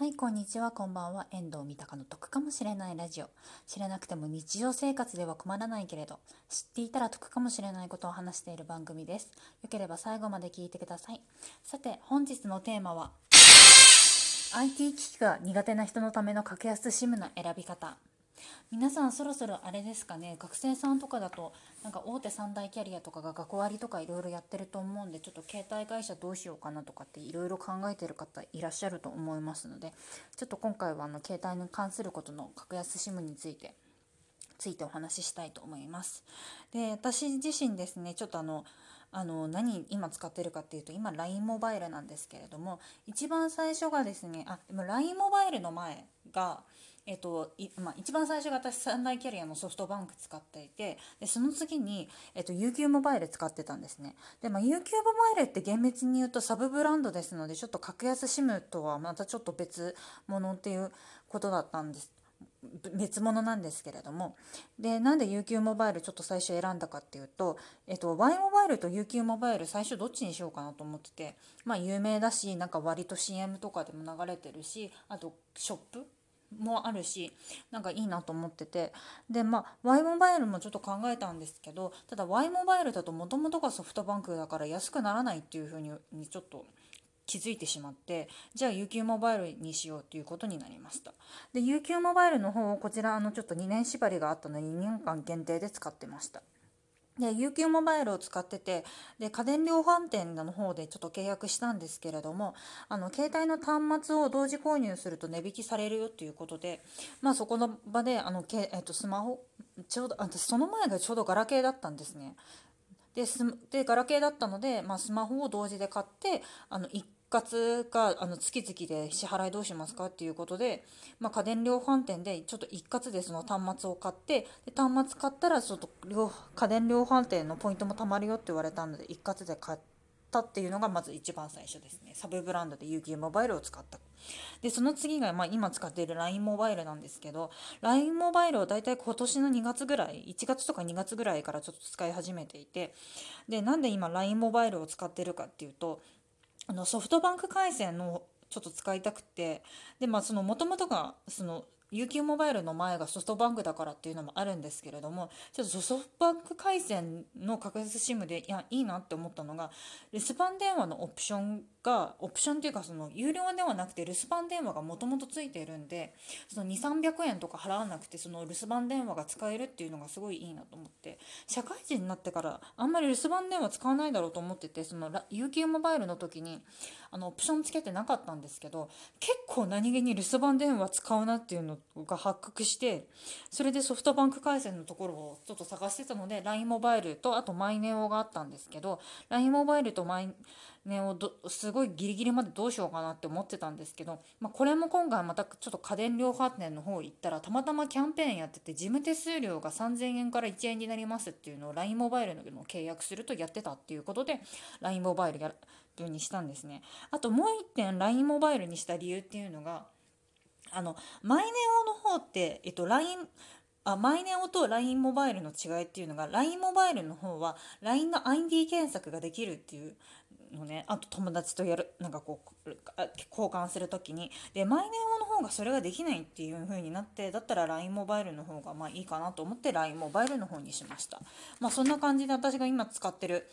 はいこんにちはこんばんは。遠藤三鷹の得かもしれないラジオ。知らなくても日常生活では困らないけれど知っていたら得かもしれないことを話している番組です。よければ最後まで聞いてください。さて本日のテーマは IT 機器が苦手な人のための格安 SIM の選び方皆さんそろそろあれですかね学生さんとかだとなんか大手三大キャリアとかが学割とかいろいろやってると思うんでちょっと携帯会社どうしようかなとかっていろいろ考えてる方いらっしゃると思いますのでちょっと今回はあの携帯に関することの格安 SIM についてついてお話ししたいと思います。で私自身ですねちょっとあのあの何今使ってるかっていうと今 LINE モバイルなんですけれども一番最初がですねあでも LINE モバイルの前がえっとまあ、一番最初が私三大キャリアのソフトバンク使っていてでその次に、えっと、UQ モバイル使ってたんですね。で、まあ、UQ モバイルって厳密に言うとサブブランドですのでちょっと格安 SIM とはまたちょっと別物っていうことだったんです。別物なんですけれども。でなんで UQ モバイルちょっと最初選んだかっていうと、えっと、Y モバイルと UQ モバイル最初どっちにしようかなと思っててまあ有名だしなんか割と CM とかでも流れてるしあとショップもあるしなんかいいなと思ってて。でまあ Y モバイルもちょっと考えたんですけどただ Y モバイルだともともとがソフトバンクだから安くならないっていうふうにちょっと気づいてしまってじゃあ UQ モバイルにしようということになりましたで UQ モバイルの方をこちらあのちょっと2年縛りがあったので2年間限定で使ってましたで UQ モバイルを使っててで家電量販店の方でちょっと契約したんですけれどもあの携帯の端末を同時購入すると値引きされるよっていうことで、まあ、そこの場であのけ、えっと、スマホちょうど私その前がちょうどガラケーだったんですね。ですでガラケーだったので、まあ、スマホを同時で買ってあの1括かあの月々で支払いどうしますかっていうことで、まあ、家電量販店でちょっと一括でその端末を買ってで端末買ったらちょっと家電量販店のポイントも貯まるよって言われたので一括で買ったっていうのがまず一番最初ですね。サブブランドで UQ モバイルを使った。でその次が、まあ、今使っている LINE モバイルなんですけど LINE モバイルを大体今年の2月ぐらい1月とか2月ぐらいからちょっと使い始めていてでなんで今 LINE モバイルを使ってるかっていうとあのソフトバンク回線のちょっと使いたくて。でまあそのもともとがその UQ モバイルの前がソフトバンクだからっていうのもあるんですけれどもちょっとソフトバンク回線の格安 SIM でいやいいなって思ったのが留守番電話のオプションがオプションっていうかその有料ではなくて留守番電話がもともとついているんでその2300円とか払わなくてその留守番電話が使えるっていうのがすごいいいなと思って社会人になってからあんまり留守番電話使わないだろうと思っててその UQ モバイルの時にあのオプションつけてなかったんですけど結構何気に留守番電話使うなっていうのが発覚してそれでソフトバンク回線のところをちょっと探してたので LINE モバイルとあとマイネオがあったんですけど LINE モバイルとマイね、をどすごいギリギリまでどうしようかなって思ってたんですけど、まあ、これも今回またちょっと家電量販店の方行ったらたまたまキャンペーンやってて事務手数料が3000円から1円になりますっていうのを LINE モバイルの契約するとやってたっていうことで LINE モバイルやようにしたんですね。あともう1点 LINE モバイルにした理由っていうのがあのマイネオの方って、えっと、LINE あマイネオと LINE モバイルの違いっていうのが LINE モバイルの方は LINE の ID 検索ができるっていうのねあと友達とやるなんかこう交換する時にでマイネオの方がそれができないっていう風になってだったら LINE モバイルの方がまあいいかなと思って LINE モバイルの方にしましたまあそんな感じで私が今使ってる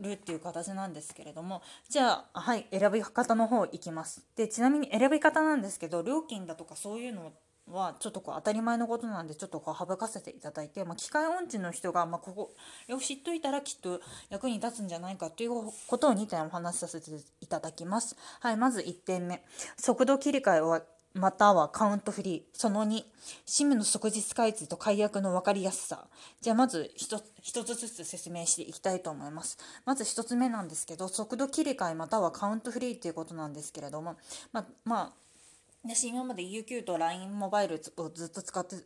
るっていう形なんですけれどもじゃあはい選び方の方いきますでちなみに選び方なんですけど料金だとかそういうのはちょっとこう当たり前のことなんでちょっとこう省かせていただいて、まあ、機械音痴の人が、まあ、ここを知っといたらきっと役に立つんじゃないかということを2点お話しさせていただきます。はい、まず1点目速度切り替えはまたはカウントフリー。その2、SIM の即日開通と解約の分かりやすさ。じゃあまず1つずつ説明していきたいと思います。まず1つ目なんですけど、速度切り替えまたはカウントフリーっていうことなんですけれども、ま、まあ、私今まで UQ と LINE モバイルをずっと使って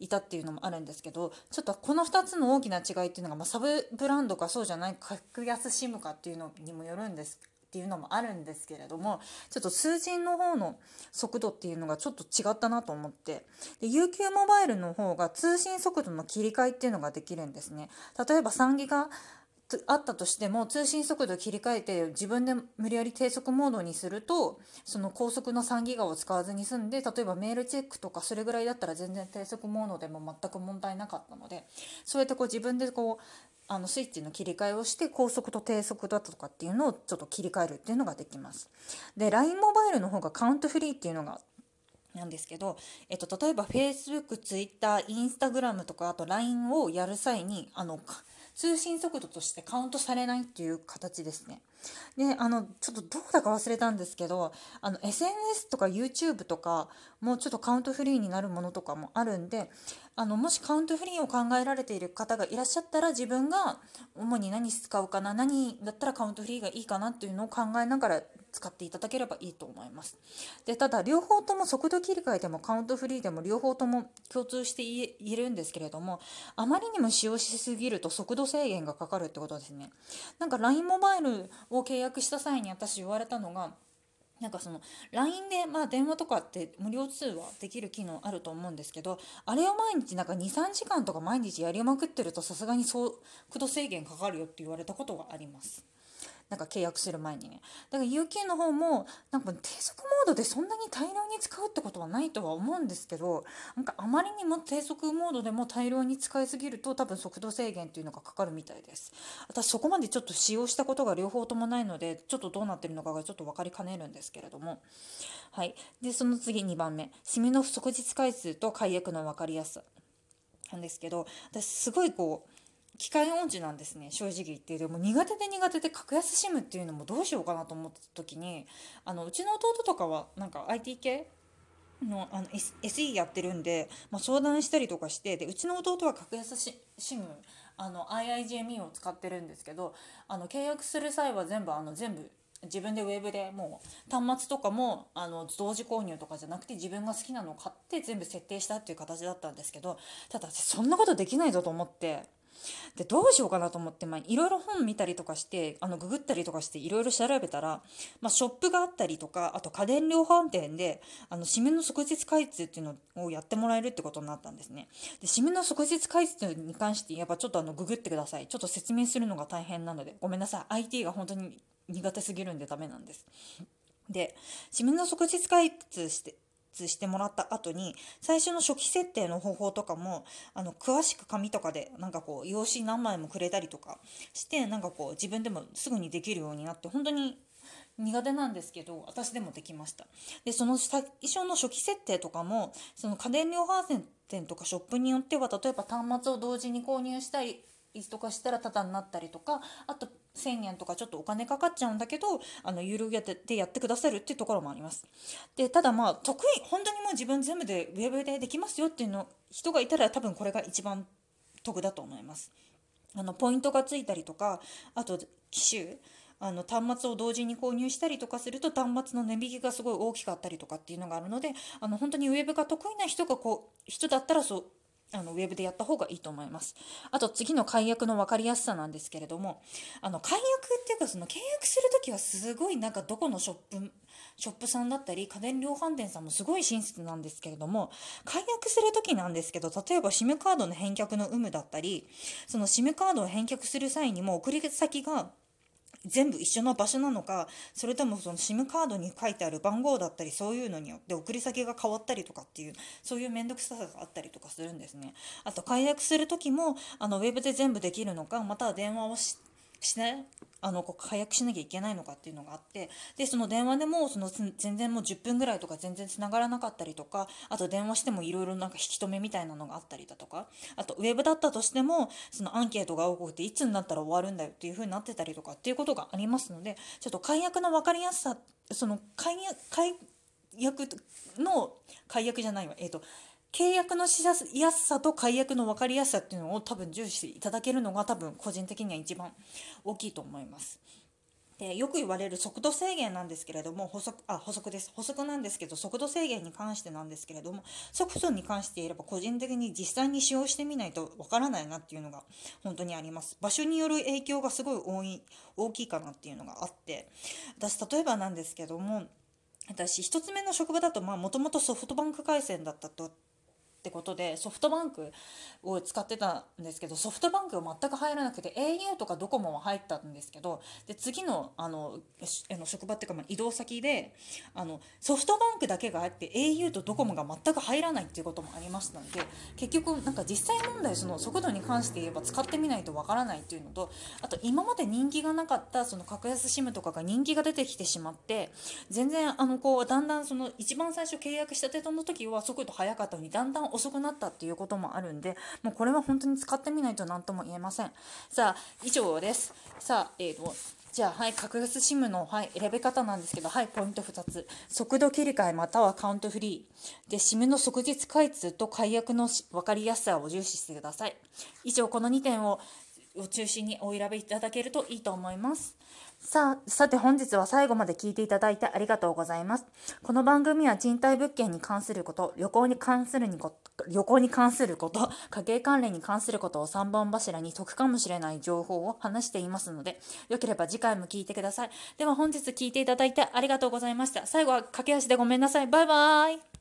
いたっていうのもあるんですけどちょっとこの2つの大きな違いっていうのが、まあ、サブブランドかそうじゃない格安 SIM かっていうのにもよるんですっていうのもあるんですけれどもちょっと数字の方の速度っていうのがちょっと違ったなと思って。で UQ モバイルの方が通信速度の切り替えっていうのができるんですね。例えば3ギガあったとしても通信速度を切り替えて自分で無理やり低速モードにするとその高速の3ギガを使わずに済んで例えばメールチェックとかそれぐらいだったら全然低速モードでも全く問題なかったのでそうやってこう自分でこうあのスイッチの切り替えをして高速と低速だとかっていうのをちょっと切り替えるっていうのができます。で LINE モバイルの方がカウントフリーっていうのがなんですけど、えっと、例えば Facebook、Twitter、Instagram とかあと LINE をやる際にあの通信速度としてカウントされないっていう形ですね。であのちょっとどうだか忘れたんですけどあの SNS とか YouTube とかもうちょっとカウントフリーになるものとかもあるんであのもしカウントフリーを考えられている方がいらっしゃったら自分が主に何使うかな何だったらカウントフリーがいいかなっていうのを考えながら使っていただければいいと思います。でただ両方とも速度切り替えでもカウントフリーでも両方とも共通して言えるんですけれどもあまりにも使用しすぎると速度制限がかかるってことですね。なんか LINE モバイルを契約した際に私言われたのがなんかその LINE でまあ電話とかって無料通話できる機能あると思うんですけどあれを毎日なんか23時間とか毎日やりまくってるとさすがに速度制限かかるよって言われたことがあります。なんか契約する前にね。だから UQ の方もなんか低速モードでそんなに大量に使うってことはないとは思うんですけどなんかあまりにも低速モードでも大量に使いすぎると多分速度制限っていうのがかかるみたいです。私そこまでちょっと使用したことが両方ともないのでちょっとどうなってるのかがちょっと分かりかねるんですけれども。はい。でその次2番目。シミの不即日回数と解約の分かりやすさなんですけど私すごいこう機械音痴なんですね正直言って。でも苦手で苦手で格安 SIM っていうのもどうしようかなと思った時にあのうちの弟とかはなんか IT 系のあの SE やってるんで、まあ、相談したりとかしてでうちの弟は格安 SIM あの IIJME を使ってるんですけどあの契約する際は全部あの全部自分でウェブでもう端末とかもあの同時購入とかじゃなくて自分が好きなのを買って全部設定したっていう形だったんですけどただそんなことできないぞと思って。でどうしようかなと思っていろいろ本見たりとかしてあのググったりとかしていろいろ調べたら、まあ、ショップがあったりとかあと家電量販店であの締めの即日開通っていうのをやってもらえるってことになったんですね。で締めの即日開通に関してやっぱちょっとあのググってください。ちょっと説明するのが大変なのでごめんなさい。IT が本当に苦手すぎるんでダメなんです。で締めの即日開通してしてもらった後に最初の初期設定の方法とかもあの詳しく紙とかでなんかこう用紙何枚もくれたりとかしてなんかこう自分でもすぐにできるようになって本当に苦手なんですけど私でもできました。でその最初の初期設定とかもその家電量販店とかショップによっては例えば端末を同時に購入したりとかしたらタダになったりとかあと1,000円とかちょっとお金かかっちゃうんだけどあの有料やってやってくださるっていうところもあります。でただまあ得意本当にもう自分全部でウェブでできますよっていうの人がいたら多分これが一番得だと思います。あのポイントがついたりとかあと機種あの端末を同時に購入したりとかすると端末の値引きがすごい大きかったりとかっていうのがあるのであの本当にウェブが得意な人がこう人だったらそうあのウェブでやった方がいいと思います。あと次の解約の分かりやすさなんですけれどもあの解約っていうかその契約する時はすごいなんかどこのショップショップさんだったり家電量販店さんもすごい親切なんですけれども解約する時なんですけど例えば SIM カードの返却の有無だったりその SIM カードを返却する際にも送り先が全部一緒の場所なのかそれともその SIM カードに書いてある番号だったりそういうのによって送り先が変わったりとかっていうそういう面倒くささがあったりとかするんですね。あと解約する時もあのウェブで全部できるのかまたは電話をしして、あの解約しなきゃいけないのかっていうのがあってでその電話でもその全然もう10分ぐらいとか全然つながらなかったりとかあと電話してもいろいろなんか引き止めみたいなのがあったりだとかあとウェブだったとしてもそのアンケートが多くていつになったら終わるんだよっていう風になってたりとかっていうことがありますのでちょっと解約の分かりやすさその解約の解約じゃないわえっ、ー、と契約のしやすさと解約の分かりやすさっていうのを多分重視いただけるのが多分個人的には一番大きいと思います。でよく言われる速度制限なんですけれども補足あ補足です補足なんですけど速度制限に関してなんですけれども速度に関して言えば個人的に実際に使用してみないとわからないなっていうのが本当にあります場所による影響がすごい多い大きいかなっていうのがあって私例えばなんですけども私1つ目の職場だともともとソフトバンク回線だったとってことでソフトバンクを使ってたんですけどソフトバンクは全く入らなくて au とかドコモは入ったんですけどで次のあのあの職場っていうかま移動先であのソフトバンクだけがあって au とドコモが全く入らないっていうこともありましたので結局なんか実際問題その速度に関して言えば使ってみないとわからないっていうのとあと今まで人気がなかったその格安 SIM とかが人気が出てきてしまって全然あのこうだんだんその一番最初契約したての時は速度速かったのにだんだん遅くなったっていうこともあるんでもうこれは本当に使ってみないと何とも言えませんさあ以上ですさあえーとじゃあ、はい、格安 SIM の、はい、選び方なんですけど、はい、ポイント2つ。速度切り替えまたはカウントフリー。で、SIM の即日開通と解約の分かりやすさを重視してください。以上、この2点をを中心にお選びいただけるといいと思います。さあ、さて本日は最後まで聞いていただいてありがとうございます。この番組は賃貸物件に関すること、旅行に関するにこ旅行に関すること、家計関連に関することを3本柱に得かもしれない情報を話していますので、よければ次回も聞いてください。では本日聞いていただいてありがとうございました。最後は駆け足でごめんなさい。バイバーイ。